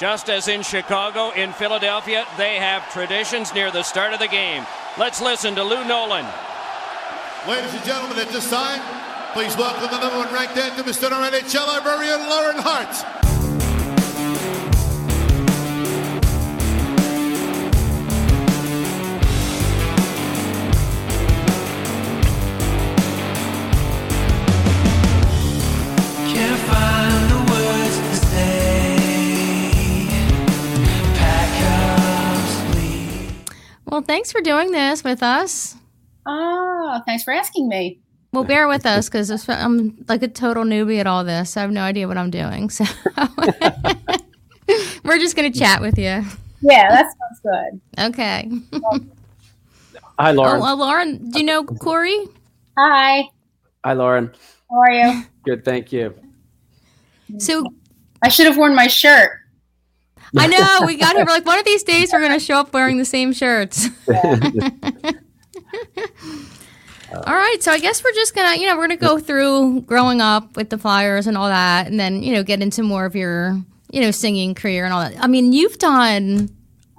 Just as in Chicago, in Philadelphia, they have traditions near the start of the game. Let's listen to Lou Nolan. Ladies and gentlemen, at this time, please welcome the number one ranked anthem, Mr. NHL librarian Lauren Hart. Well, thanks for doing this with us. Oh, thanks for asking me. Well, bear with us because I'm like a total newbie at all this. I have no idea what I'm doing. So we're just going to chat with you. Yeah, that sounds good. Okay. Hi, Oh, Lauren. uh, Lauren, do you know Corey? Hi, Hi, Lauren. how are you? Good, thank you. So I should have worn my shirt. I know we got here. We're like, one of these days we're going to show up wearing the same shirts. all right. So I guess we're just going to, you know, we're going to go through growing up with the Flyers and all that, and then, you know, get into more of your, you know, singing career and all that. I mean, you've done,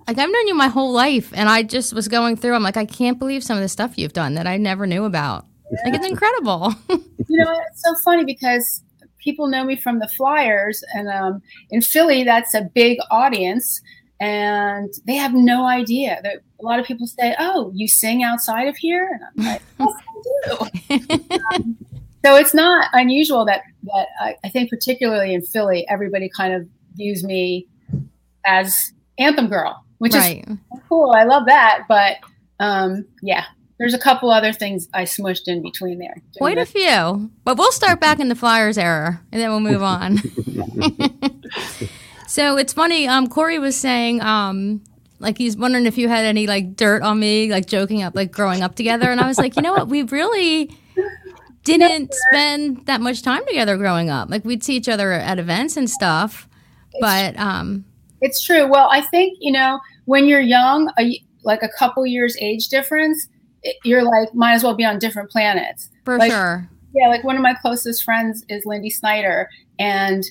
like, I've known you my whole life, and I just was going through, I'm like, I can't believe some of the stuff you've done that I never knew about. Like, it's incredible. You know, it's so funny because people know me from the Flyers, and um, in Philly, that's a big audience, and they have no idea. That a lot of people say, "Oh, you sing outside of here," and I'm like, "Yes, I do." um, so it's not unusual that that I, I think, particularly in Philly, everybody kind of views me as anthem girl, which right. is cool. I love that, but um, yeah. There's a couple other things I smushed in between there. Quite a few. But we'll start back in the Flyers era and then we'll move on. so it's funny, um, Corey was saying, um, like he's wondering if you had any like dirt on me, like joking up, like growing up together. And I was like, you know what? We really didn't spend that much time together growing up. Like we'd see each other at events and stuff. But um, It's true. Well, I think you know when you're young, a, like a couple years age difference, it, you're like might as well be on different planets. for Like- sure. Yeah, like one of my closest friends is Lindy Snider, and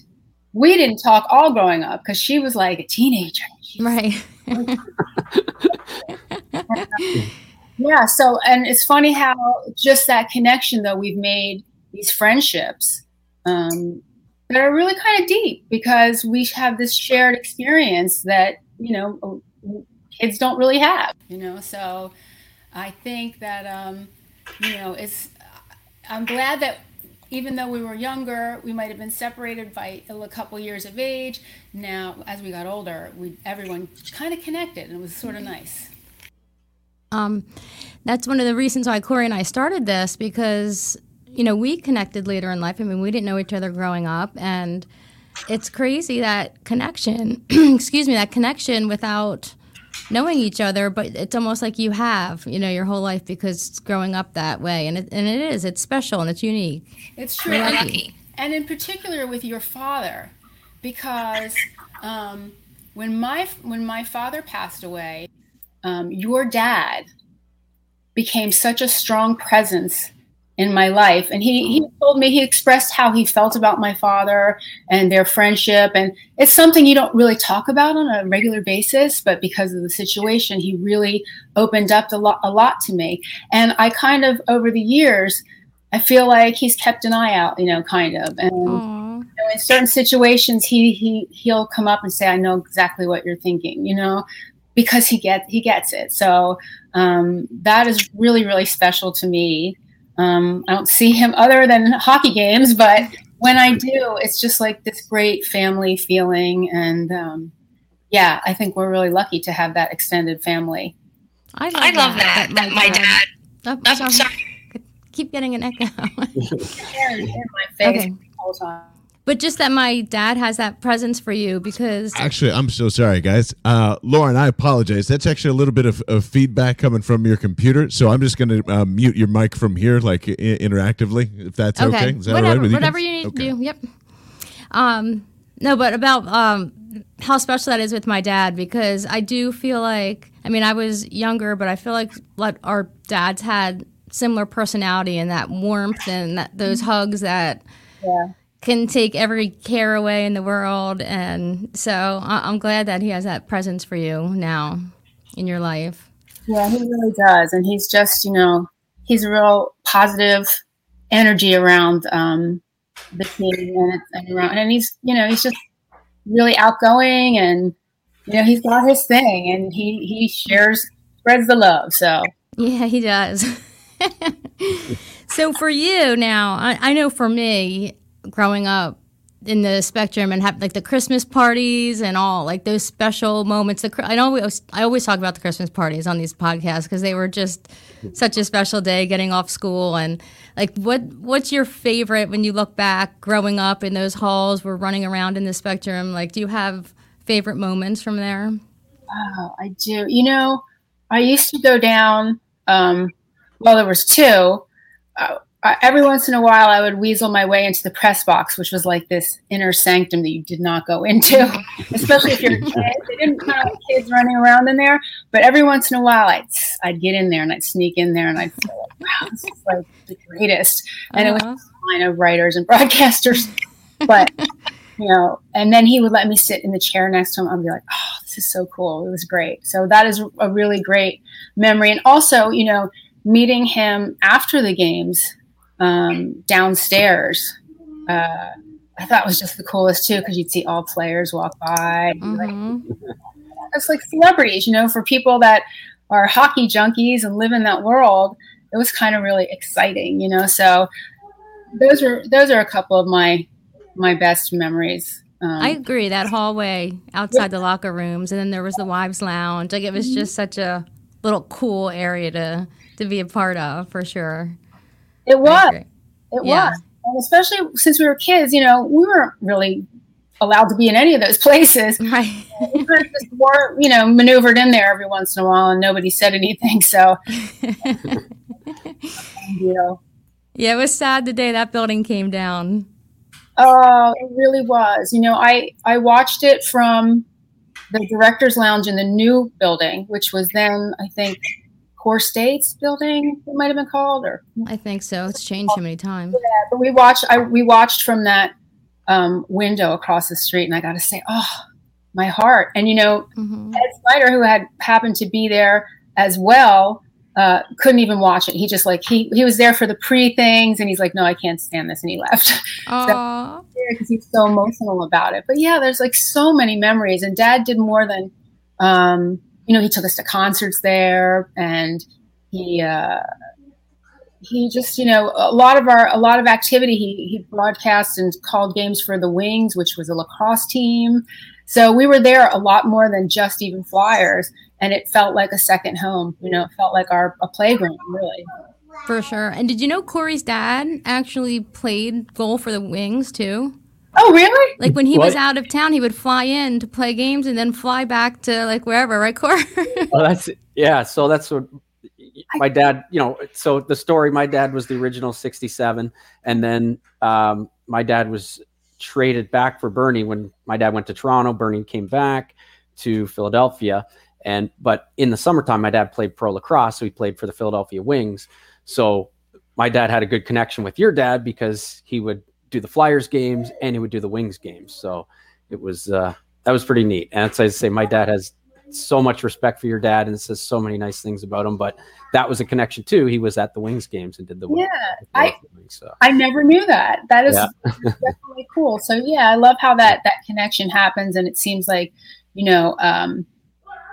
we didn't talk all growing up because she was like a teenager. She's- Right. Yeah. So, and it's funny how just that connection, though, we've made these friendships um, that are really kind of deep because we have this shared experience that, you know, kids don't really have, you know. So I think that, um, you know, it's, I'm glad that even though we were younger, we might have been separated by a couple years of age. Now, as we got older, we everyone kind of connected, and it was sort of nice. Um, that's one of the reasons why Corey and I started this because you know we connected later in life. I mean, we didn't know each other growing up, and it's crazy that connection. excuse me, that connection without knowing each other, but it's almost like you have, you know, your whole life because it's growing up that way, and it, and it is. It's special and it's unique. It's true, and, and in particular with your father, because um, when my when my father passed away, um, your dad became such a strong presence in my life, and he he told me he expressed how he felt about my father and their friendship, and it's something you don't really talk about on a regular basis, but because of the situation, he really opened up a lot a lot to me, and I kind of over the years. I feel like he's kept an eye out, you know, kind of. And you know, in certain situations, he he he'll come up and say, "I know exactly what you're thinking," you know, because he gets he gets it. So um, that is really really special to me. Um, I don't see him other than hockey games, but when I do, it's just like this great family feeling, and um, yeah, I think we're really lucky to have that extended family. I love, I love that. That my dad. Oh, Oh, sorry. sorry. Keep getting an echo. In my face Okay. the time. But just that my dad has that presence for you because Actually, I'm so sorry, guys. Uh, Lauren, I apologize. That's actually a little bit of, of feedback coming from your computer. So I'm just going to uh, mute your mic from here, like I- interactively, if that's okay. Okay, Is that all right whatever, with you whatever guys? you need Okay. to do. Yep. Um, no, but about um, how special that is with my dad because I do feel like I mean I was younger, but I feel like like our dads had similar personality and that warmth and that those hugs that Yeah. Can take every care away in the world. And so I- I'm glad that he has that presence for you now in your life. Yeah, he really does, and he's just you know he's a real positive energy around um, the team and, and around, and he's you know he's just really outgoing and you know he's got his thing and he he shares spreads the love. So Yeah, he does. so for you now, I, I know for me, growing up in the spectrum and have like the Christmas parties and all like those special moments. The I know we always, I always talk about the Christmas parties on these podcasts because they were just such a special day getting off school and like what what's your favorite when you look back growing up in those halls? We're running around in the spectrum. Like, do you have favorite moments from there? Oh, I do. You know, I used to go down. Um, well, there was two. Uh, every once in a while, I would weasel my way into the press box, which was like this inner sanctum that you did not go into, especially if you're a kid. They didn't kind of kids running around in there, but every once in a while, I'd I'd get in there and I'd sneak in there and I'd feel like, wow, this is like the greatest. And it was Uh-huh. a line of writers and broadcasters, but you know, and then he would let me sit in the chair next to him. I'd be like, oh, this is so cool. It was great. So that is a really great memory. And also, you know, meeting him after the games um, downstairs, uh, I thought was just the coolest too, because you'd see all players walk by. like, Mhm. it's like celebrities, you know, for people that are hockey junkies and live in that world. It was kind of really exciting, you know. So those are those are a couple of my my best memories. Um, I agree. That hallway outside the locker rooms, and then there was the wives' lounge. Like it was just such a little cool area to to be a part of for sure. It was. It Yeah. was. And especially since we were kids, you know, we weren't really allowed to be in any of those places. Right. We of just were, you know, maneuvered in there every once in a while and nobody said anything. So, you know, yeah, it was sad the day that building came down. oh, it really was. You know, I, I watched it from the director's lounge in the new building, which was then, I think, CoreStates building, it might have been called, or I think so. It's changed so many times. Yeah, but we watched I we watched from that um, window across the street, and I got to say, oh, my heart. And you know, hmm Ed Snider, who had happened to be there as well, uh, couldn't even watch it. He just like he he was there for the pre things, and he's like, no, I can't stand this, and he left Aw. because he's so emotional about it. But yeah, there's like so many memories, and Dad did more than. Um, you know, he took us to concerts there, and he uh, he just you know a lot of our a lot of activity he he broadcast and called games for the wings which was a lacrosse team so we were there a lot more than just even flyers and it felt like a second home you know it felt like our a playground really For sure. And did you know Corey's dad actually played goal for the Wings too? Oh really Like when he was out of town, he would fly in to play games and then fly back to like wherever, right, Corey? Well, that's yeah. So that's what my dad. You know, so the story. My dad was the original '67, and then um, my dad was traded back for Bernie when my dad went to Toronto. Bernie came back to Philadelphia, and but in the summertime, my dad played pro lacrosse, so he played for the Philadelphia Wings. So my dad had a good connection with your dad because he would do the Flyers games and he would do the Wings games. So it was uh, that was pretty neat. And as I say, my dad has so much respect for your dad and says so many nice things about him. But that was a connection too. He was at the Wings games and did the yeah I- Wings, so. I never knew that. That is Yeah. definitely cool. So yeah, I love how that that connection happens, and it seems like you know, um,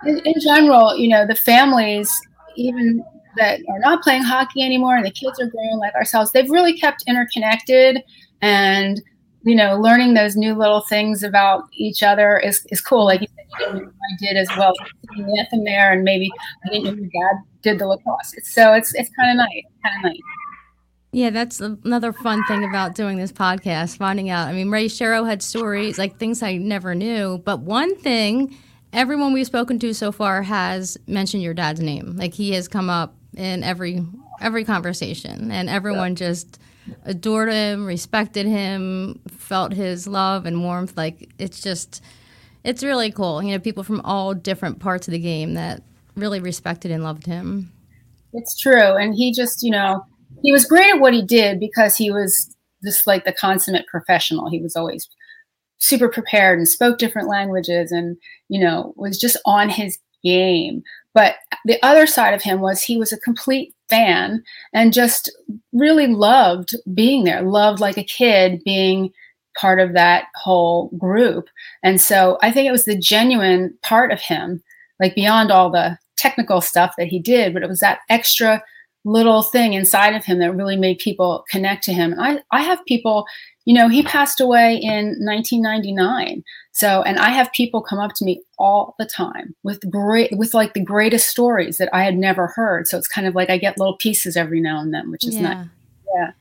in, in general, you know, the families even that are not playing hockey anymore, and the kids are growing like ourselves. They've really kept interconnected, and you know, learning those new little things about each other is, is cool. Like you said, you didn't know I did as well. Seeing the anthem there, and maybe I didn't know your dad did the lacrosse. So it's it's kind of nice, kind of nice. Yeah, that's another fun thing about doing this podcast, finding out. I mean, Ray Sherrow had stories, like things I never knew. But one thing, everyone we've spoken to so far has mentioned your dad's name. Like he has come up in every every conversation, and everyone just adored him, respected him, felt his love and warmth. Like it's just, it's really cool. You know, people from all different parts of the game that really respected and loved him. It's true. And he just, you know, he was great at what he did because he was just like the consummate professional. He was always super prepared and spoke different languages and you know was just on his game but the other side of him was he was a complete fan and just really loved being there loved like a kid being part of that whole group. And so i think it was the genuine part of him like beyond all the technical stuff that he did but it was that extra little thing inside of him that really made people connect to him. I i have people you know he passed away in 1999 so and i have people come up to me all the time with great with like the greatest stories that i had never heard. So it's kind of like i get little pieces every now and then which is nice. Yeah.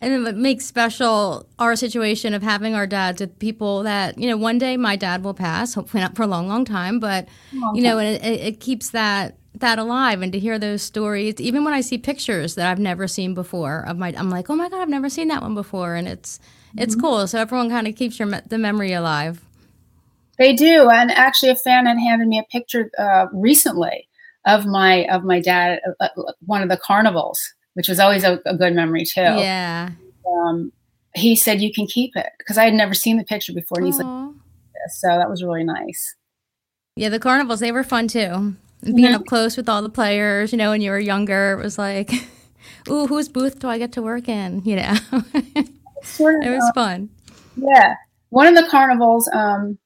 And what makes special our situation of having our dads with people that, you know, one day my dad will pass, hopefully not for a long, long time, but, you know, and it, it it keeps that that alive. And to hear those stories even when i see pictures that i've never seen before of my i'm like oh my god i've never seen that one before. And it's it's cool. So everyone kind of keeps your me- the memory alive. They do, and actually, a fan had handed me a picture uh, recently of my of my dad at uh, one of the carnivals, which was always a, a good memory too. yeah. Um, he said you can keep it because I had never seen the picture before, and he's like, so that was really nice. yeah the carnivals they were fun too. Being up close with all the players you know when you were younger it was like ooh whose booth do i get to work in? You know Sort of, it was fun Yeah. One of the carnivals, um,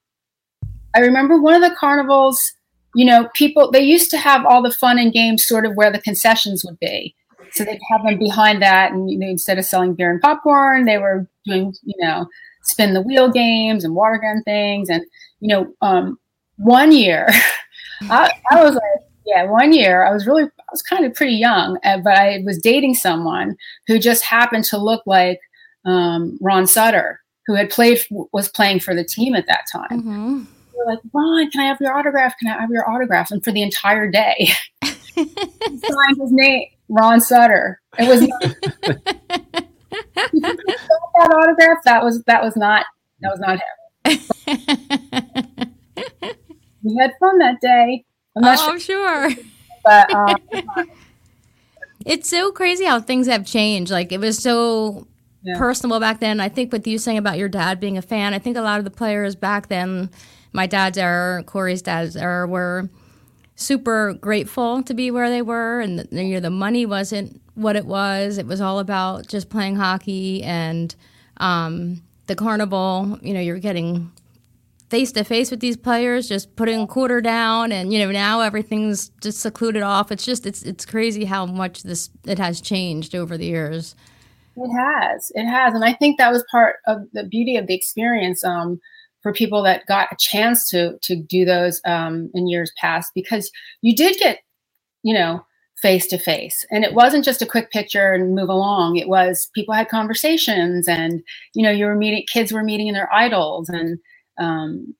I remember one of the carnivals, you know, people, they used to have all the fun and games sort of where the concessions would be. So they'd have them behind that. And, you know, instead of selling beer and popcorn, they were doing, you know, spin the wheel games and water gun things. And, you know, um, one year, I, I was like, yeah, one year I was really, I was kind of pretty young, uh, but I was dating someone who just happened to look like um, Ron Sutter, who had played, was playing for the team at that time. hmm We were like, Ron, can I have your autograph? Can I have your autograph? And for the entire day, signed his name, Ron Sutter. It was not, that autograph. That was that was not that was not him. We had fun that day. I'm not oh, sure, I'm sure. but um, It's so crazy how things have changed. Like it was so Yeah. personal back then. I think with you saying about your dad being a fan, I think a lot of the players back then, my dad's era, Corey's dad's era, were super grateful to be where they were, and the, you know the money wasn't what it was. It was all about just playing hockey and um, the carnival. You know, you're getting face to face with these players, just putting a quarter down, and you know now everything's just secluded off. It's just it's it's crazy how much this it has changed over the years. It has. It has. And I think that was part of the beauty of the experience um, for people that got a chance to to do those um, in years past because you did get, you know, face to face. And it wasn't just a quick picture and move along. It was people had conversations and, you know, you were meeting kids were meeting their idols and um,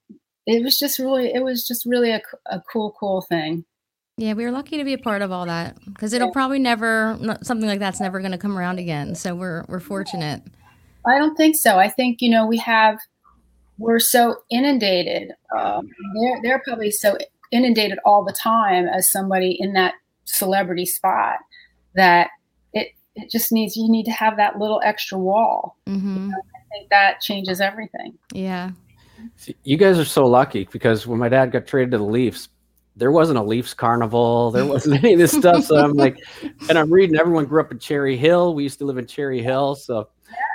it was just really it was just really a, a cool, cool thing. Yeah, we were lucky to be a part of all that because it'll probably never something like that's never going to come around again. So we're we're fortunate. I don't think so. I think you know we have we're so inundated. Um, they're they're probably so inundated all the time as somebody in that celebrity spot that it it just needs you need to have that little extra wall. Mm-hmm. I think that changes everything. Yeah. You guys are so lucky because when my dad got traded to the Leafs, there wasn't a Leafs carnival. There wasn't any of this stuff. So I'm like, and I'm reading. Everyone grew up in Cherry Hill. We used to live in Cherry Hill. So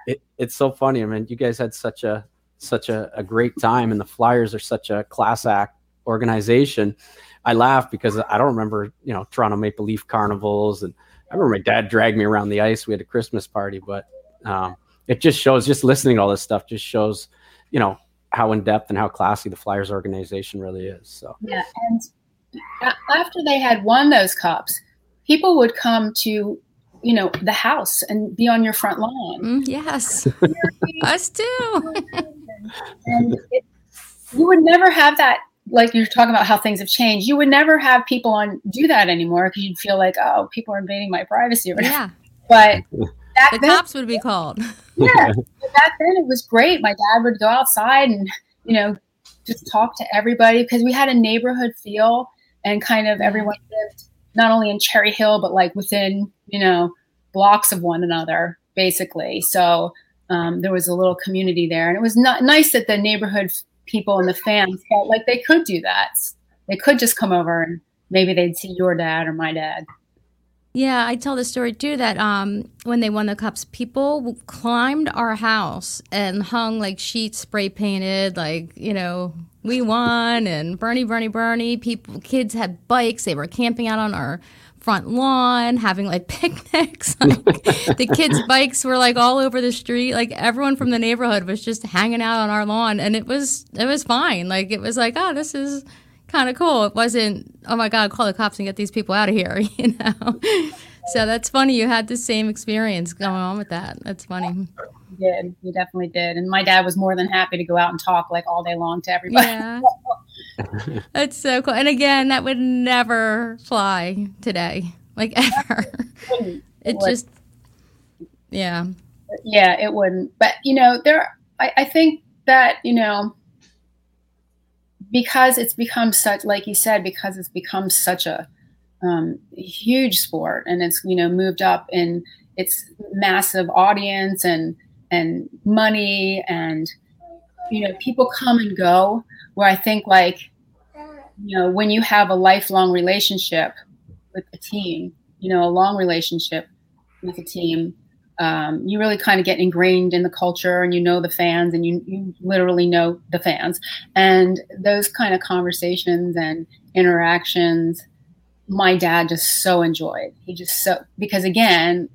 it, it's so funny. I mean, you guys had such a such a, a great time, and the Flyers are such a class act organization. I laugh because I don't remember, you know, Toronto Maple Leaf carnivals, and I remember my dad dragged me around the ice. We had a Christmas party, but um, it just shows. Just listening to all this stuff just shows, you know, how in depth and how classy the Flyers organization really is. So Yeah, and after they had won those cups, people would come to you know the house and be on your front lawn. Mm, yes. Us too. and it, you would never have that like you're talking about how things have changed you would never have people on do that anymore because you'd feel like oh people are invading my privacy or yeah. but back The then, cops would be called. yeah back then it was great my dad would go outside and you know just talk to everybody because we had a neighborhood feel and kind of everyone lived not only in cherry hill but like within you know blocks of one another basically so um, there was a little community there, and it was not nice that the neighborhood people and the fans felt like they could do that. They could just come over and maybe they'd see your dad or my dad. Yeah, I tell the story too that um, when they won the cups, people climbed our house and hung like sheets spray painted, like you know we won and Bernie, Bernie, Bernie. People, kids had bikes. They were camping out on our front lawn, having like picnics. Like, the kids' bikes were like all over the street. Like everyone from the neighborhood was just hanging out on our lawn, and it was it was fine. Like it was like, oh, this is kind of cool. It wasn't, oh my God, call the cops and get these people out of here, you know? so that's funny. You had the same experience going on with that. That's funny. Did. We definitely did. And my dad was more than happy to go out and talk like all day long to everybody. Yeah. that's so cool. And again, that would never fly today, like ever. It would. just, yeah. yeah, it wouldn't. But you know, there I, I think that, you know, because it's become such like you said, because it's become such a um, huge sport and it's, you know, moved up in its massive audience and and money and you know, people come and go where I think like you know, when you have a lifelong relationship with a team, you know, a long relationship with a team, um, you really kind of get ingrained in the culture and you know the fans and you, you literally know the fans. And those kind of conversations and interactions, my dad just so enjoyed. He just so, because again,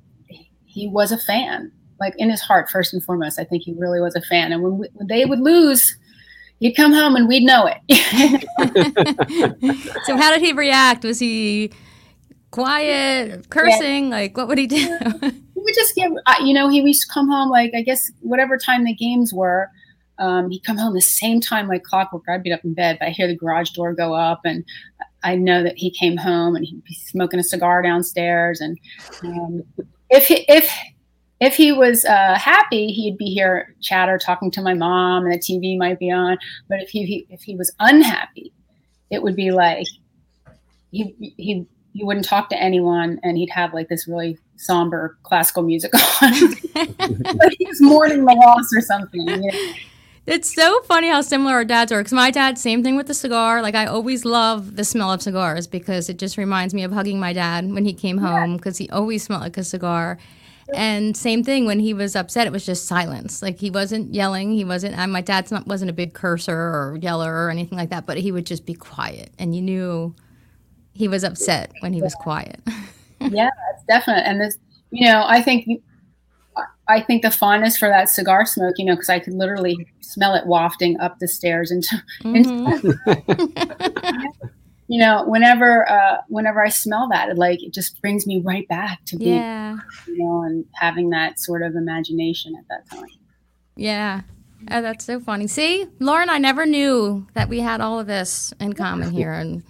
he was a fan, like in his heart, first and foremost. I think he really was a fan. And when, we, when they would lose, he'd come home and we'd know it. so how did he react? Was he quiet, cursing? Like, what would he do? he would just give, uh, you know, he used to come home like, I guess, whatever time the games were. Um, he'd come home the same time like clockwork. I'd be up in bed, but I hear the garage door go up, and I know that he came home and he'd be smoking a cigar downstairs. And um, if he, if if he was uh, happy, he'd be here chatter, talking to my mom, and the TV might be on. But if he, he if he was unhappy, it would be like he he he wouldn't talk to anyone, and he'd have like this really somber classical music on, like he was mourning the loss or something. you know? It's so funny how similar our dads are. Because my dad, same thing with the cigar. Like I always love the smell of cigars because it just reminds me of hugging my dad when he came home because he always smelled like a cigar. And same thing when he was upset, it was just silence. Like he wasn't yelling. He wasn't. And my dad's not wasn't a big cursor or yeller or anything like that. But he would just be quiet, and you knew he was upset when he was quiet. yeah, it's definite. And this, you know, I think you, I think the fondness for that cigar smoke, you know, because I could literally smell it wafting up the stairs into, mm-hmm. into you know, whenever uh, whenever I smell that, it like it just brings me right back to being, yeah, you know, and having that sort of imagination at that time. yeah. Oh, that's so funny. See, Lauren, I never knew that we had all of this in common here, and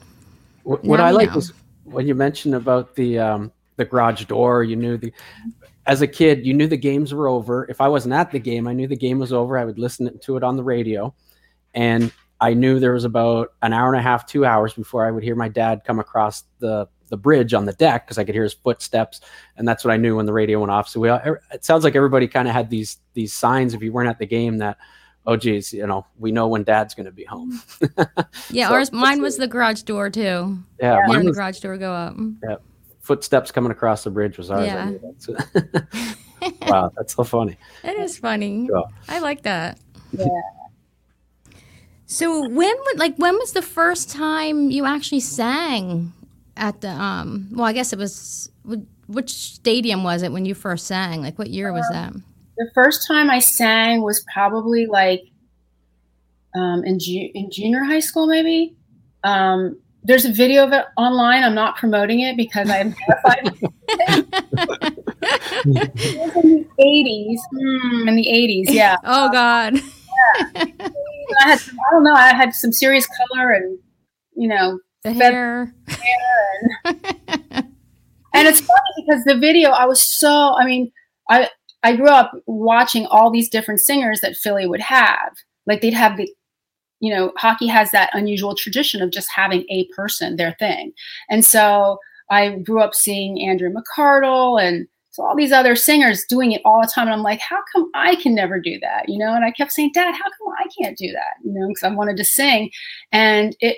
What, what I like know. was when you mentioned about the um, the garage door. You knew the as a kid, you knew the games were over. If I wasn't at the game, I knew the game was over. I would listen to it on the radio, and I knew there was about an hour and a half, two hours before I would hear my dad come across the the bridge on the deck because I could hear his footsteps, and that's what I knew when the radio went off. So we, all, it sounds like everybody kind of had these these signs if you weren't at the game that, oh geez, you know, we know when dad's going to be home. yeah, So- ours, mine was the garage door too. Yeah, Hearing mine the garage door go up. Yeah, footsteps coming across the bridge was ours. Yeah. that. Wow, that's so funny. It is funny. Yeah. I like that. Yeah. So when would like when was the first time you actually sang at the um well I guess it was which stadium was it when you first sang? Like what year was that? The first time I sang was probably like um, in ju- in junior high school, maybe. Um, there's a video of it online. I'm not promoting it because I'm terrified. it was in the 80s. Mm, in the 80s, yeah. Oh god. I had some, I don't know. I had some serious color and you know The Fed- hair. and it's funny because the video i was so i mean i i grew up watching all these different singers that philly would have like they'd have the you know hockey has that unusual tradition of just having a person their thing and so i grew up seeing andrew mccardle and so all these other singers doing it all the time and i'm like how come i can never do that? You know and i kept saying dad how come i can't do that? You know because i wanted to sing and it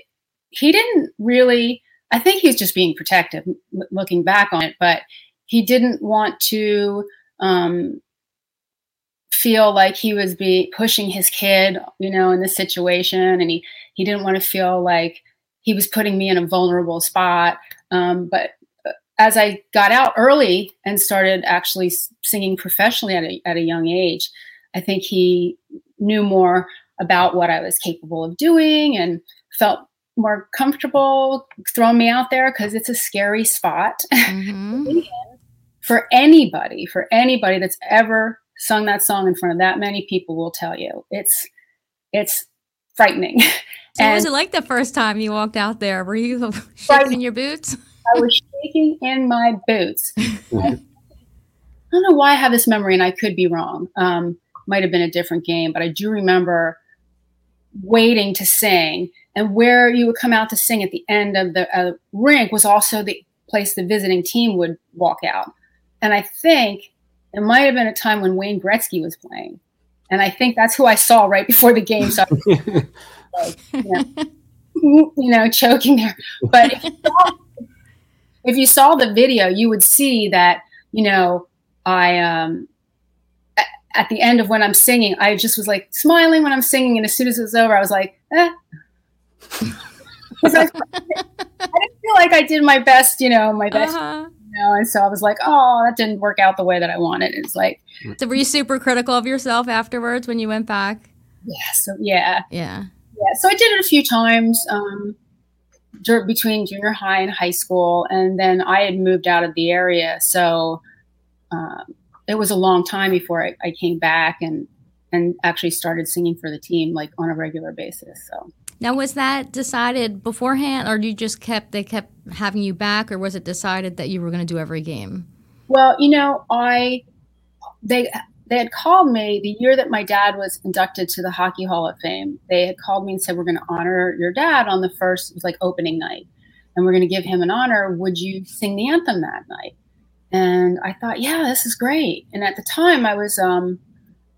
he didn't really i think he's just being protective looking back on it but he didn't want to um, feel like he was be pushing his kid you know in this situation and he he didn't want to feel like he was putting me in a vulnerable spot um, but as I got out early and started actually singing professionally at a, at a young age, I think he knew more about what I was capable of doing and felt more comfortable throwing me out there because it's a scary spot Mm-hmm. for anybody, for anybody that's ever sung that song in front of that many people will tell you it's it's frightening. So what was it like the first time you walked out there? Were you shaking in your boots? I was shaking in my boots. I don't know why I have this memory, and I could be wrong. Um, might have been a different game, but I do remember waiting to sing, and where you would come out to sing at the end of the uh, rink was also the place the visiting team would walk out. And I think it might have been a time when Wayne Gretzky was playing, and I think that's who I saw right before the game. So, like, you know, you know, choking there. But if you saw if you saw the video, you would see that, you know, I, um, at, the end of when I'm singing, I just was like smiling when I'm singing. And as soon as it was over, I was like, eh. I, I didn't feel like I did my best, you know, my best, Uh-huh. you know, and so I was like, oh, that didn't work out the way that I wanted. It's like, So were you super critical of yourself afterwards when you went back? yeah, so yeah, Yeah. yeah. So I did it a few times um, between junior high and high school, and then I had moved out of the area, so um, it was a long time before I, I came back and and actually started singing for the team like on a regular basis. So Now was that decided beforehand or you just kept they kept having you back or was it decided that you were going to do every game? Well, you know, I they they had called me the year that my dad was inducted to the Hockey Hall of Fame. They had called me and said, "We're going to honor your dad on the first. It was like opening night, and we're going to give him an honor. Would you sing the anthem that night?" And I thought, "Yeah, this is great." And at the time, I was um,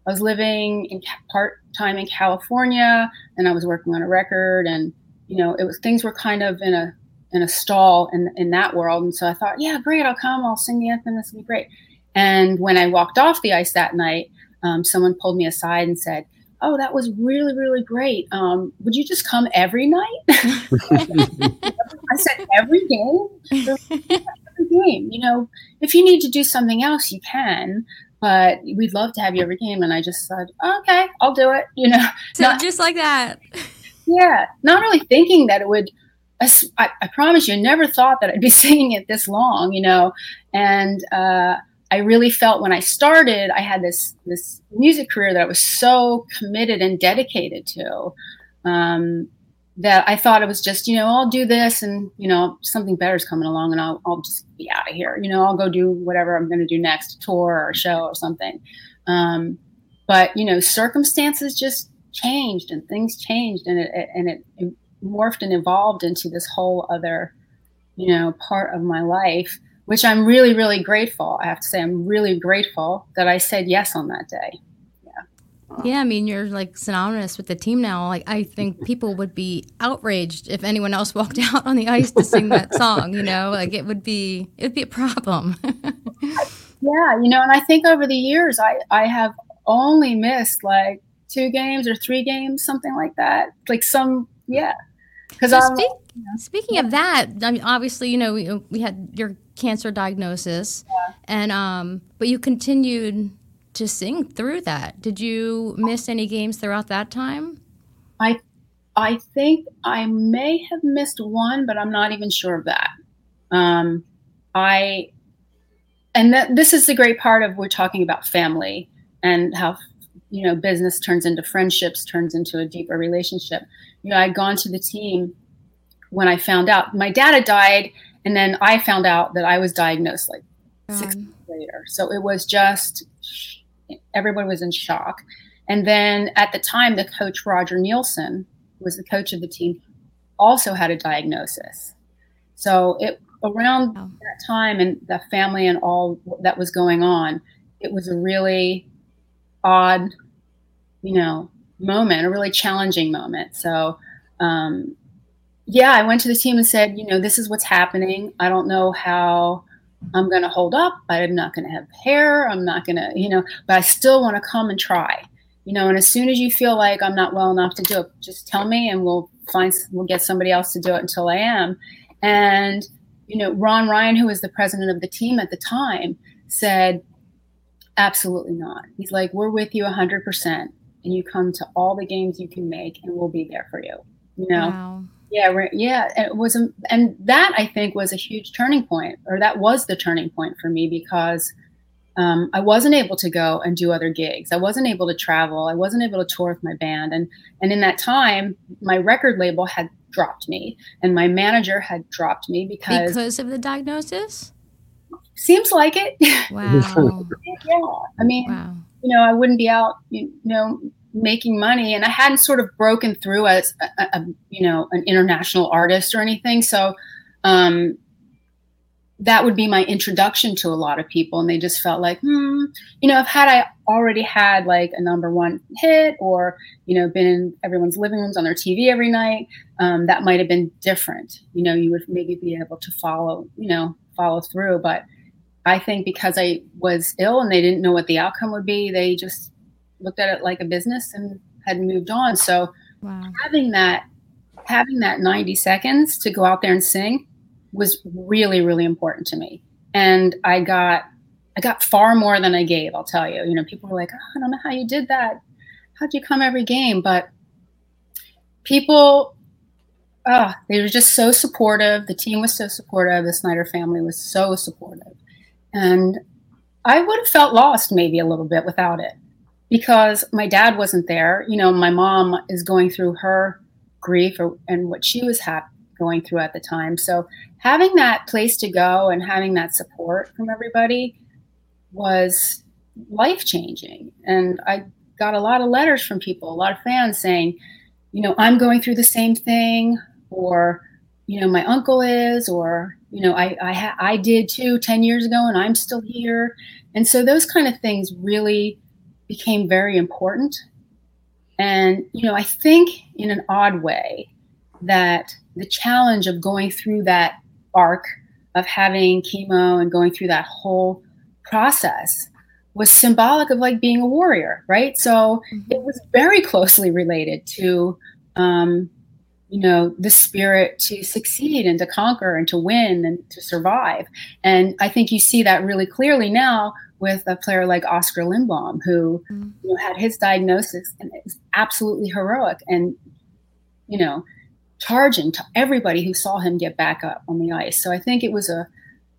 I was living in part time in California, and I was working on a record, and you know, it was things were kind of in a in a stall in in that world. And so I thought, yeah, great, I'll come, I'll sing the anthem. This will be great. And when I walked off the ice that night, um, someone pulled me aside and said, "Oh, that was really, really great. Um, would you just come every night?" I said, "Every game, every game. You know, if you need to do something else, you can." But we'd love to have you every game, and I just said, "Okay, I'll do it." You know, So Not- just like that. yeah, not really thinking that it would. I promise you, I never thought that I'd be singing it this long, you know. And uh, I really felt when I started, I had this this music career that I was so committed and dedicated to um, that I thought it was just, you know, I'll do this, and you know, something better is coming along, and I'll I'll just be out of here, you know, I'll go do whatever I'm going to do next, tour or show or something. Um, but you know, circumstances just changed and things changed and it, it- and it, it morphed and evolved into this whole other you know part of my life which i'm really really grateful i have to say i'm really grateful that i said yes on that day Yeah, Yeah. I mean you're like synonymous with the team now. Like I think people would be outraged if anyone else walked out on the ice to sing that song, you know? Like it would be it would be a problem. yeah you know and i think over the years i i have only missed like two games or three games something like that like some yeah because So speak, speaking of that, I mean, obviously, you know, we, we had your cancer diagnosis, and um, but you continued to sing through that. Did you miss any games throughout that time? I I think I may have missed one, but I'm not even sure of that. Um, I and that this is the great part of we're talking about family and how you know business turns into friendships, turns into a deeper relationship. You know, I'd gone to the team when I found out my dad had died, and then I found out that I was diagnosed like six Um, months later. So it was just everybody was in shock. And then at the time, the coach Roger Neilson who was the coach of the team, also had a diagnosis. So it around Wow. that time and the family and all that was going on, it was a really odd, you know, moment, a really challenging moment. So, um, yeah, I went to the team and said, you know, this is what's happening. I don't know how I'm going to hold up. I'm not going to have hair. I'm not going to, you know, but I still want to come and try, you know. And as soon as you feel like I'm not well enough to do it, just tell me, and we'll find we'll get somebody else to do it until I am. And you know, Ron Ryan, who was the president of the team at the time, said, absolutely not. He's like, we're with you 100%, and you come to all the games you can make, and we'll be there for you. You know. Wow. Yeah, yeah. It was, a, and that I think was a huge turning point, or that was the turning point for me because um, I wasn't able to go and do other gigs. I wasn't able to travel. I wasn't able to tour with my band, and and in that time, my record label had dropped me, and my manager had dropped me because, Because of the diagnosis? seems like it. Wow. yeah, I mean, wow. You know, I wouldn't be out, you know, making money, and I hadn't sort of broken through as a, a you know an international artist or anything. So um, that would be my introduction to a lot of people, and they just felt like, hmm, you know, if had I already had like a number one hit, or you know, been in everyone's living rooms on their TV every night, um, that might have been different. You know, you would maybe be able to follow, you know, follow through, but. I think because I was ill and they didn't know what the outcome would be, they just looked at it like a business and had moved on. So Wow. having that having that 90 seconds to go out there and sing was really really important to me. And I got I got far more than I gave, I'll tell you. You know, people were like, oh, "I don't know how you did that. How'd you come every game?" But people oh, they were just so supportive. The team was so supportive. The Snider family was so supportive. And I would have felt lost maybe a little bit without it because my dad wasn't there. You know, my mom is going through her grief or, and what she was hap- going through at the time. So having that place to go and having that support from everybody was life changing. And I got a lot of letters from people, a lot of fans saying, you know, I'm going through the same thing, or, you know, my uncle is, or, you know, I I, ha- I did too 10 years ago and I'm still here. And so those kind of things really became very important. And, you know, I think in an odd way that the challenge of going through that arc of having chemo and going through that whole process was symbolic of like being a warrior, right? So it was very closely related to, um, you know, the spirit to succeed and to conquer and to win and to survive. And I think you see that really clearly now with a player like Oskar Lindblom, who Mhm. you know, had his diagnosis and it was absolutely heroic and, you know, charging to everybody who saw him get back up on the ice. So I think it was a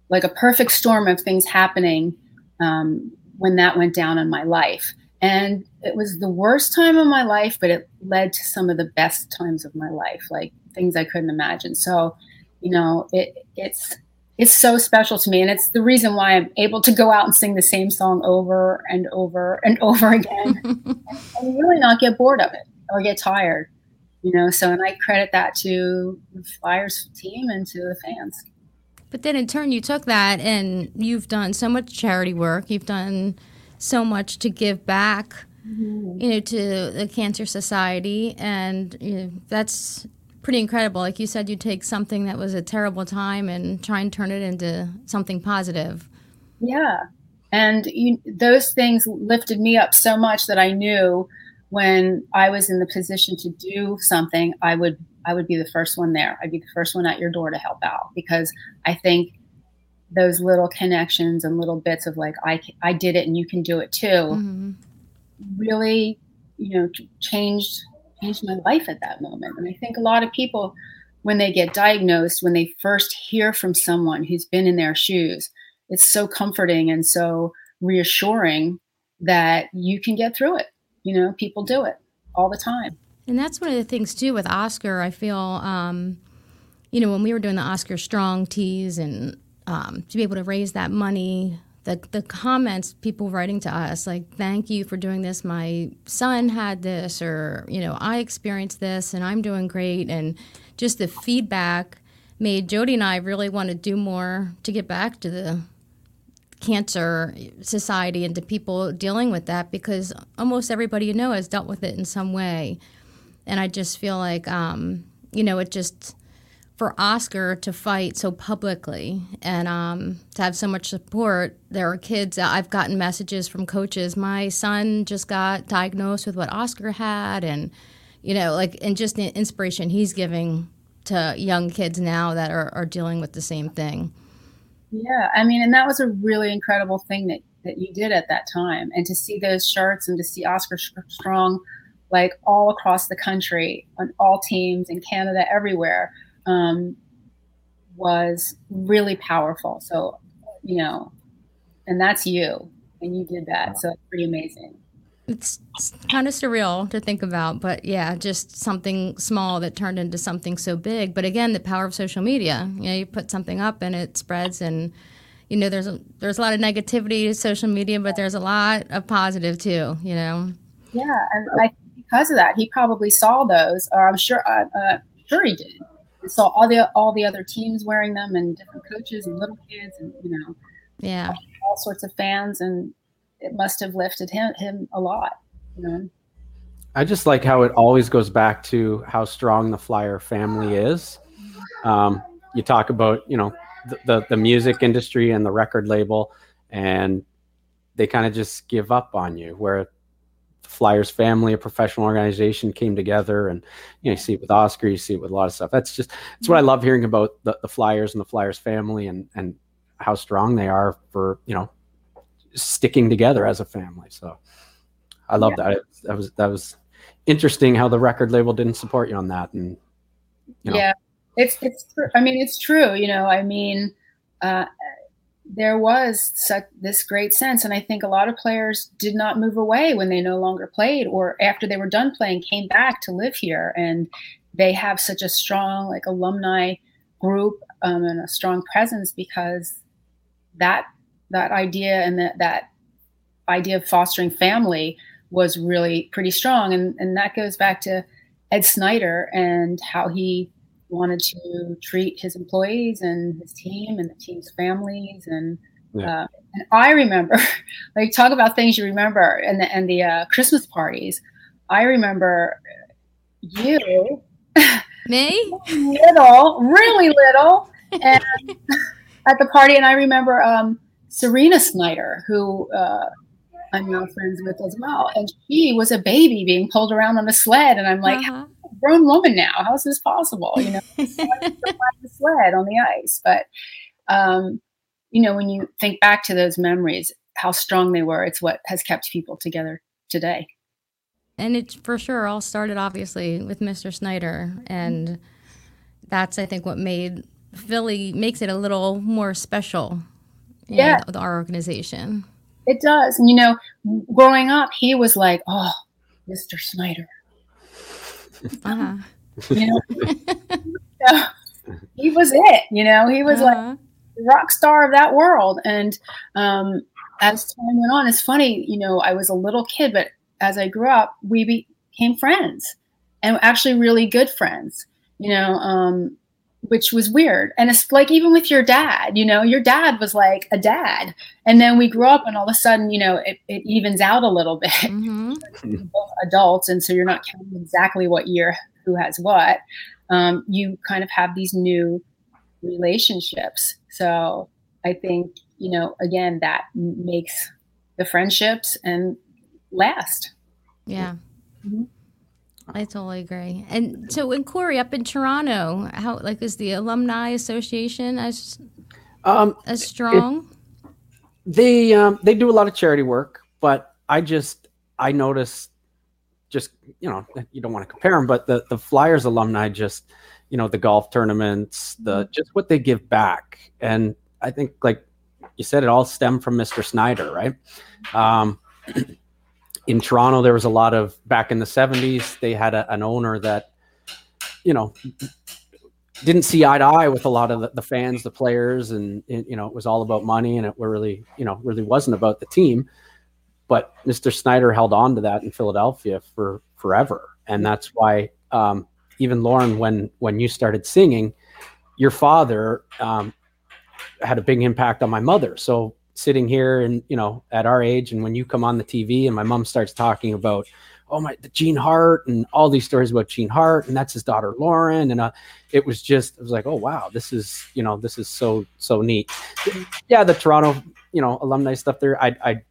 like a perfect storm of things happening um, when that went down in my life. And it was the worst time of my life, but it led to some of the best times of my life, like things I couldn't imagine. So, you know, it, it's it's so special to me, and it's the reason why I'm able to go out and sing the same song over and over and over again, and really not get bored of it or get tired. You know, so and I credit that to the Flyers team and to the fans. But then in turn, you took that and you've done so much charity work. You've done so much to give back, mm-hmm. you know, to the Cancer Society, and you know, that's pretty incredible. Like you said, you take something that was a terrible time and try and turn it into something positive. Yeah. And you, those things lifted me up so much that I knew when I was in the position to do something, I would I would be the first one there. I'd be the first one at your door to help out because I think those little connections and little bits of like I I did it and you can do it too hmm really you know changed changed my life at that moment. And I think a lot of people when they get diagnosed, when they first hear from someone who's been in their shoes, it's so comforting and so reassuring that you can get through it. You know, people do it all the time. And that's one of the things too with Oskar. I feel, um, you know, when we were doing the Oskar Strong teas and um, to be able to raise that money, the the comments people writing to us like, "Thank you for doing this. My son had this, or you know, I experienced this, and I'm doing great." And just the feedback made Jody and I really want to do more to get back to the cancer society and to people dealing with that because almost everybody you know has dealt with it in some way. And I just feel like, um, you know, it just for Oskar to fight so publicly and um, to have so much support. There are kids. I've gotten messages from coaches. My son just got diagnosed with what Oskar had, and you know, like, and just the inspiration he's giving to young kids now that are, are dealing with the same thing. Yeah, I mean, and that was a really incredible thing that that you did at that time, and to see those shirts and to see Oskar Strong, like all across the country on all teams in Canada, everywhere, um, was really powerful. So, you know, and that's you, and you did that, so it's pretty amazing it's kind of surreal to think about, but yeah, just something small that turned into something so big. But again, the power of social media. You know, you put something up and it spreads, and you know, there's a, there's a lot of negativity to social media, but there's a lot of positive too. You know. Yeah, and I because of that, he probably saw those, or I'm sure, uh, uh, sure he did. He saw all the all the other teams wearing them, and different coaches and little kids, and you know, yeah, all sorts of fans and it must have lifted him him a lot. You know? I just like how it always goes back to how strong the Flyer family is. Um, you talk about you know the, the, the music industry and the record label, and they kind of just give up on you. Where the Flyers family, a professional organization, came together, and you know you see it with Oskar, you see it with a lot of stuff. That's just, it's what I love hearing about the, the Flyers and the Flyers family, and and how strong they are for you know sticking together as a family. So I love yeah. that. That was that was interesting how the record label didn't support you on that. And you know. yeah, it's it's true. I mean, it's true. You know, I mean, uh, there was such this great sense, and I think a lot of players did not move away when they no longer played, or after they were done playing, came back to live here, and they have such a strong like alumni group um, and a strong presence because that that idea and that that idea of fostering family was really pretty strong. And and that goes back to Ed Snider and how he wanted to treat his employees and his team and the team's families and yeah. uh, and I remember like talk about things you remember and the and the uh, Christmas parties I remember you me little really little and at the party and I remember um Serena Snider who uh, I'm now friends with as well. And she was a baby being pulled around on a sled. And I'm like, uh-huh. Grown woman now. How's this possible? You know, the sled on the ice. But, um, you know, when you think back to those memories, how strong they were, it's what has kept people together today. And it for sure all started obviously with Mr. Snider, And that's, I think, what made Philly makes it a little more special yeah. with our organization. It does. And, you know, growing up, he was like, oh, Mr. Snider. Uh-huh. you know, he was it. You know, he was uh-huh. like the rock star of that world. And um, as time went on, it's funny, you know, I was a little kid, but as I grew up, we became friends and actually really good friends. You know, um, which was weird. And it's like even with your dad, you know, your dad was like a dad, and then we grew up, and all of a sudden, you know, it, it evens out a little bit. Mm-hmm. both adults, and so you're not counting exactly what year who has what. Um, you kind of have these new relationships. So I think you know, again, that makes the friendships and last. Yeah. Mm-hmm. I totally agree. And so in Corey, up in Toronto, how like is the alumni association as um, as strong? It, they um, they do a lot of charity work, but I just I notice just you know you don't want to compare them, but the the Flyers alumni just you know the golf tournaments, the mm-hmm. just what they give back, and I think like you said, it all stemmed from Mr. Snider, right? Um, in Toronto, there was a lot of back in the 70s, they had a, an owner that, you know, didn't see eye to eye with a lot of the, the fans, the players, and, and, you know, it was all about money and it really, you know, really wasn't about the team. But Mr. Snider held on to that in Philadelphia for forever. And that's why um, even Lauren, when when you started singing, your father um, had a big impact on my mother. So sitting here and you know at our age, and when you come on the TV and my mom starts talking about oh my Gene Hart and all these stories about Gene Hart and that's his daughter Lauren and uh, it was just it was like oh wow this is you know this is so so neat. Yeah the Toronto you know alumni stuff there I I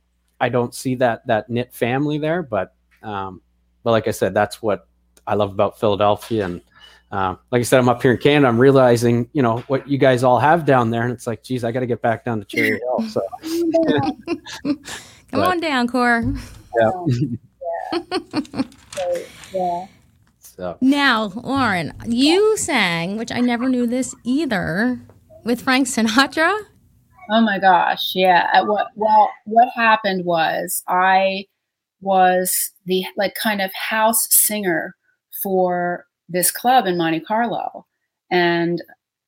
I don't see that that knit family there but um but like I said that's what I love about Philadelphia and uh, like I said I'm up here in Canada I'm realizing you know what you guys all have down there and it's like geez I got to get back down to Cherry Hill so Come But- on down, Core. yeah yeah. so Now, Lauren, you sang, which I never knew this either, with Frank Sinatra. Oh my gosh, yeah. Uh, What well, what happened was I was the like kind of house singer for this club in Monte Carlo, and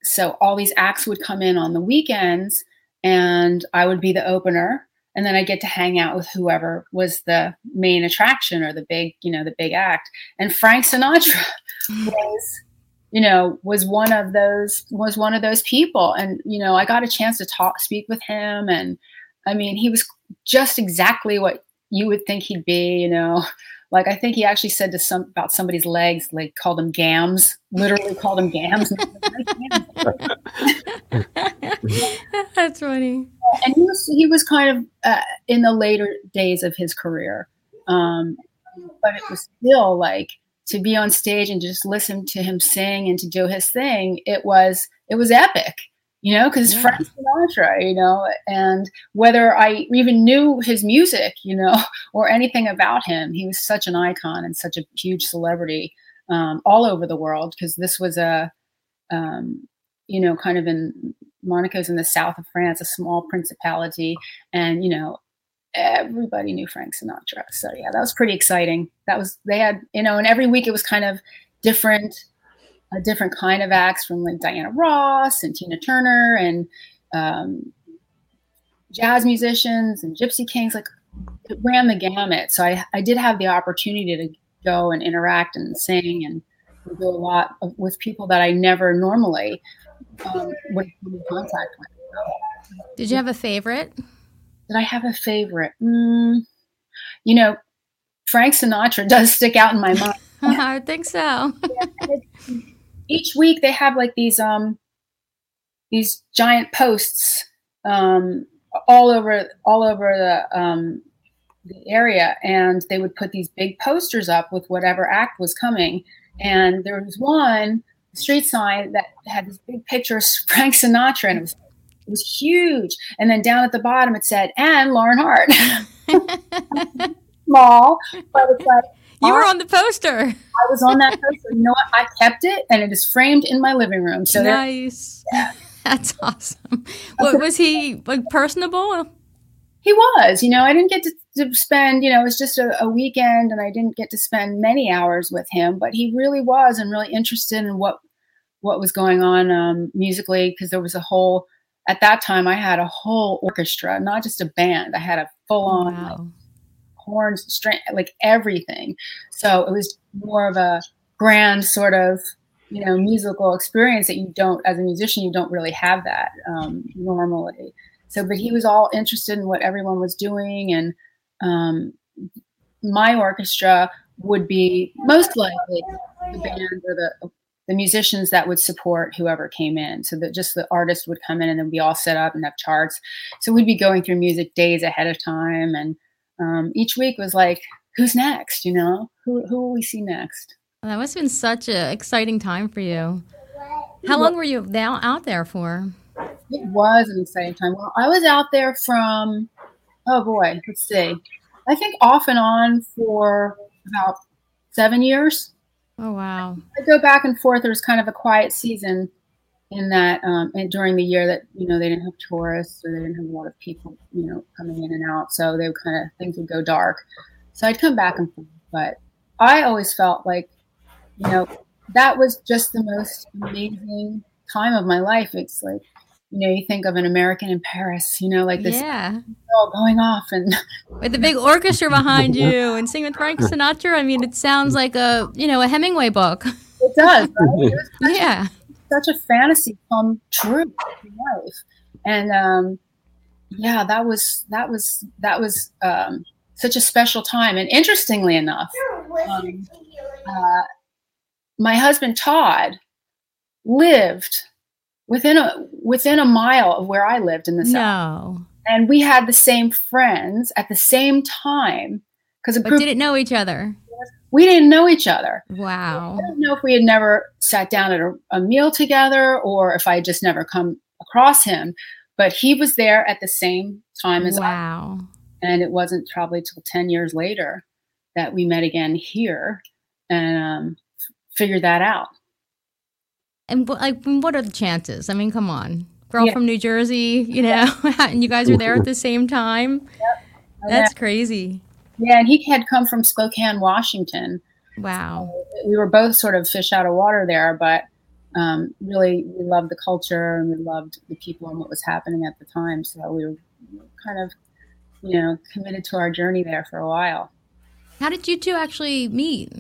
so all these acts would come in on the weekends, and I would be the opener, and then I get to hang out with whoever was the main attraction or the big, you know, the big act, and Frank Sinatra was you know was one of those was one of those people. And you know i got a chance to talk speak with him and i mean he was just exactly what you would think he'd be you know like i think he actually said to some about somebody's legs like called them gams literally called them gams. That's funny. and he was he was kind of uh, in the later days of his career. Um, but it was still like to be on stage and just listen to him sing and to do his thing it was it was epic you know because Yeah. frank sinatra you know and whether i even knew his music you know or anything about him he was such an icon and such a huge celebrity um, all over the world because this was a um, you know kind of in monaco's in the south of france a small principality and you know everybody knew frank sinatra so yeah that was pretty exciting that was they had you know and every week it was kind of different a different kind of acts from like diana ross and tina turner and um, jazz musicians and gypsy kings like it ran the gamut so I, I did have the opportunity to go and interact and sing and do a lot of, with people that i never normally um, would come in contact with Did you have a favorite? did I have a favorite? Mm, you know, Frank Sinatra does stick out in my mind. I think so. Each week they have like these um these giant posts um all over all over the um the area and they would put these big posters up with whatever act was coming. And there was one street sign that had this big picture of Frank Sinatra and it was it was huge. And then down at the bottom it said and Lauren Hart. Small but it's like You were on the poster. I was on that poster. You know what? I kept it, and it is framed in my living room. So nice. That's awesome. What was he like personable? he was. You know, I didn't get to, to spend. You know, it was just a, a weekend, and I didn't get to spend many hours with him. But he really was, and really interested in what what was going on um, musically, because there was a whole. At that time, I had a whole orchestra, not just a band. I had a full on Wow. Horns, string, like everything. So it was more of a grand sort of, you know, musical experience that you don't, as a musician, you don't really have that um, normally. So, but he was all interested in what everyone was doing, and um, my orchestra would be most likely the band or the the musicians that would support whoever came in. So that just the artist would come in and then be all set up and have charts. So we'd be going through music days ahead of time and um, each week was like, who's next? You know, who who will we see next? That must have been such an exciting time for you. How long were you now out there for? It was an exciting time. Well, I was out there from, oh boy, let's see, I think off and on for about seven years. Oh wow. I go back and forth. There was kind of a quiet season in that um, and during the year that you know they didn't have tourists or they didn't have a lot of people you know coming in and out, so they would kind of things would go dark. So I'd come back and forth, but I always felt like you know that was just the most amazing time of my life. It's like you know you think of an American in Paris, you know, like this Yeah. all going off and With the big orchestra behind you and singing with Frank Sinatra. I mean, it sounds like a you know a Hemingway book. it does. Right? It Yeah. Such a fantasy come true in life. And um, yeah, that was that was that was um, such a special time. And interestingly enough, um, uh, my husband Todd lived within a within a mile of where I lived in the south, No. and we had the same friends at the same time because a But group didn't know each other. We didn't know each other. Wow. I don't know if we had never sat down at a, a meal together or if I had just never come across him, but he was there at the same time as I. Wow. And it wasn't probably till 10 years later that we met again here and um, figured that out. And like, what are the chances? I mean, come on, girl Yeah. from New Jersey, you know, and you guys are there at the same time. That's crazy. Yeah, and he had come from Spokane, Washington. Wow. We were both sort of fish out of water there, but um, really we loved the culture and we loved the people and what was happening at the time. So we were kind of, you know, committed to our journey there for a while. How did you two actually meet?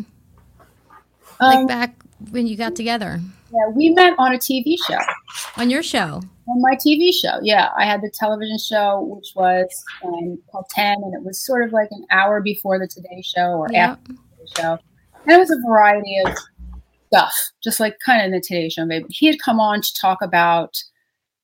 Like Um, back when you got together yeah, we met on a TV show, on your show. On my TV show. Yeah, I had the television show, which was um, called 10, and it was sort of like an hour before the Today Show or Yeah. after the Today Show. And it was a variety of stuff, just like kind of in the Today Show. Maybe he had come on to talk about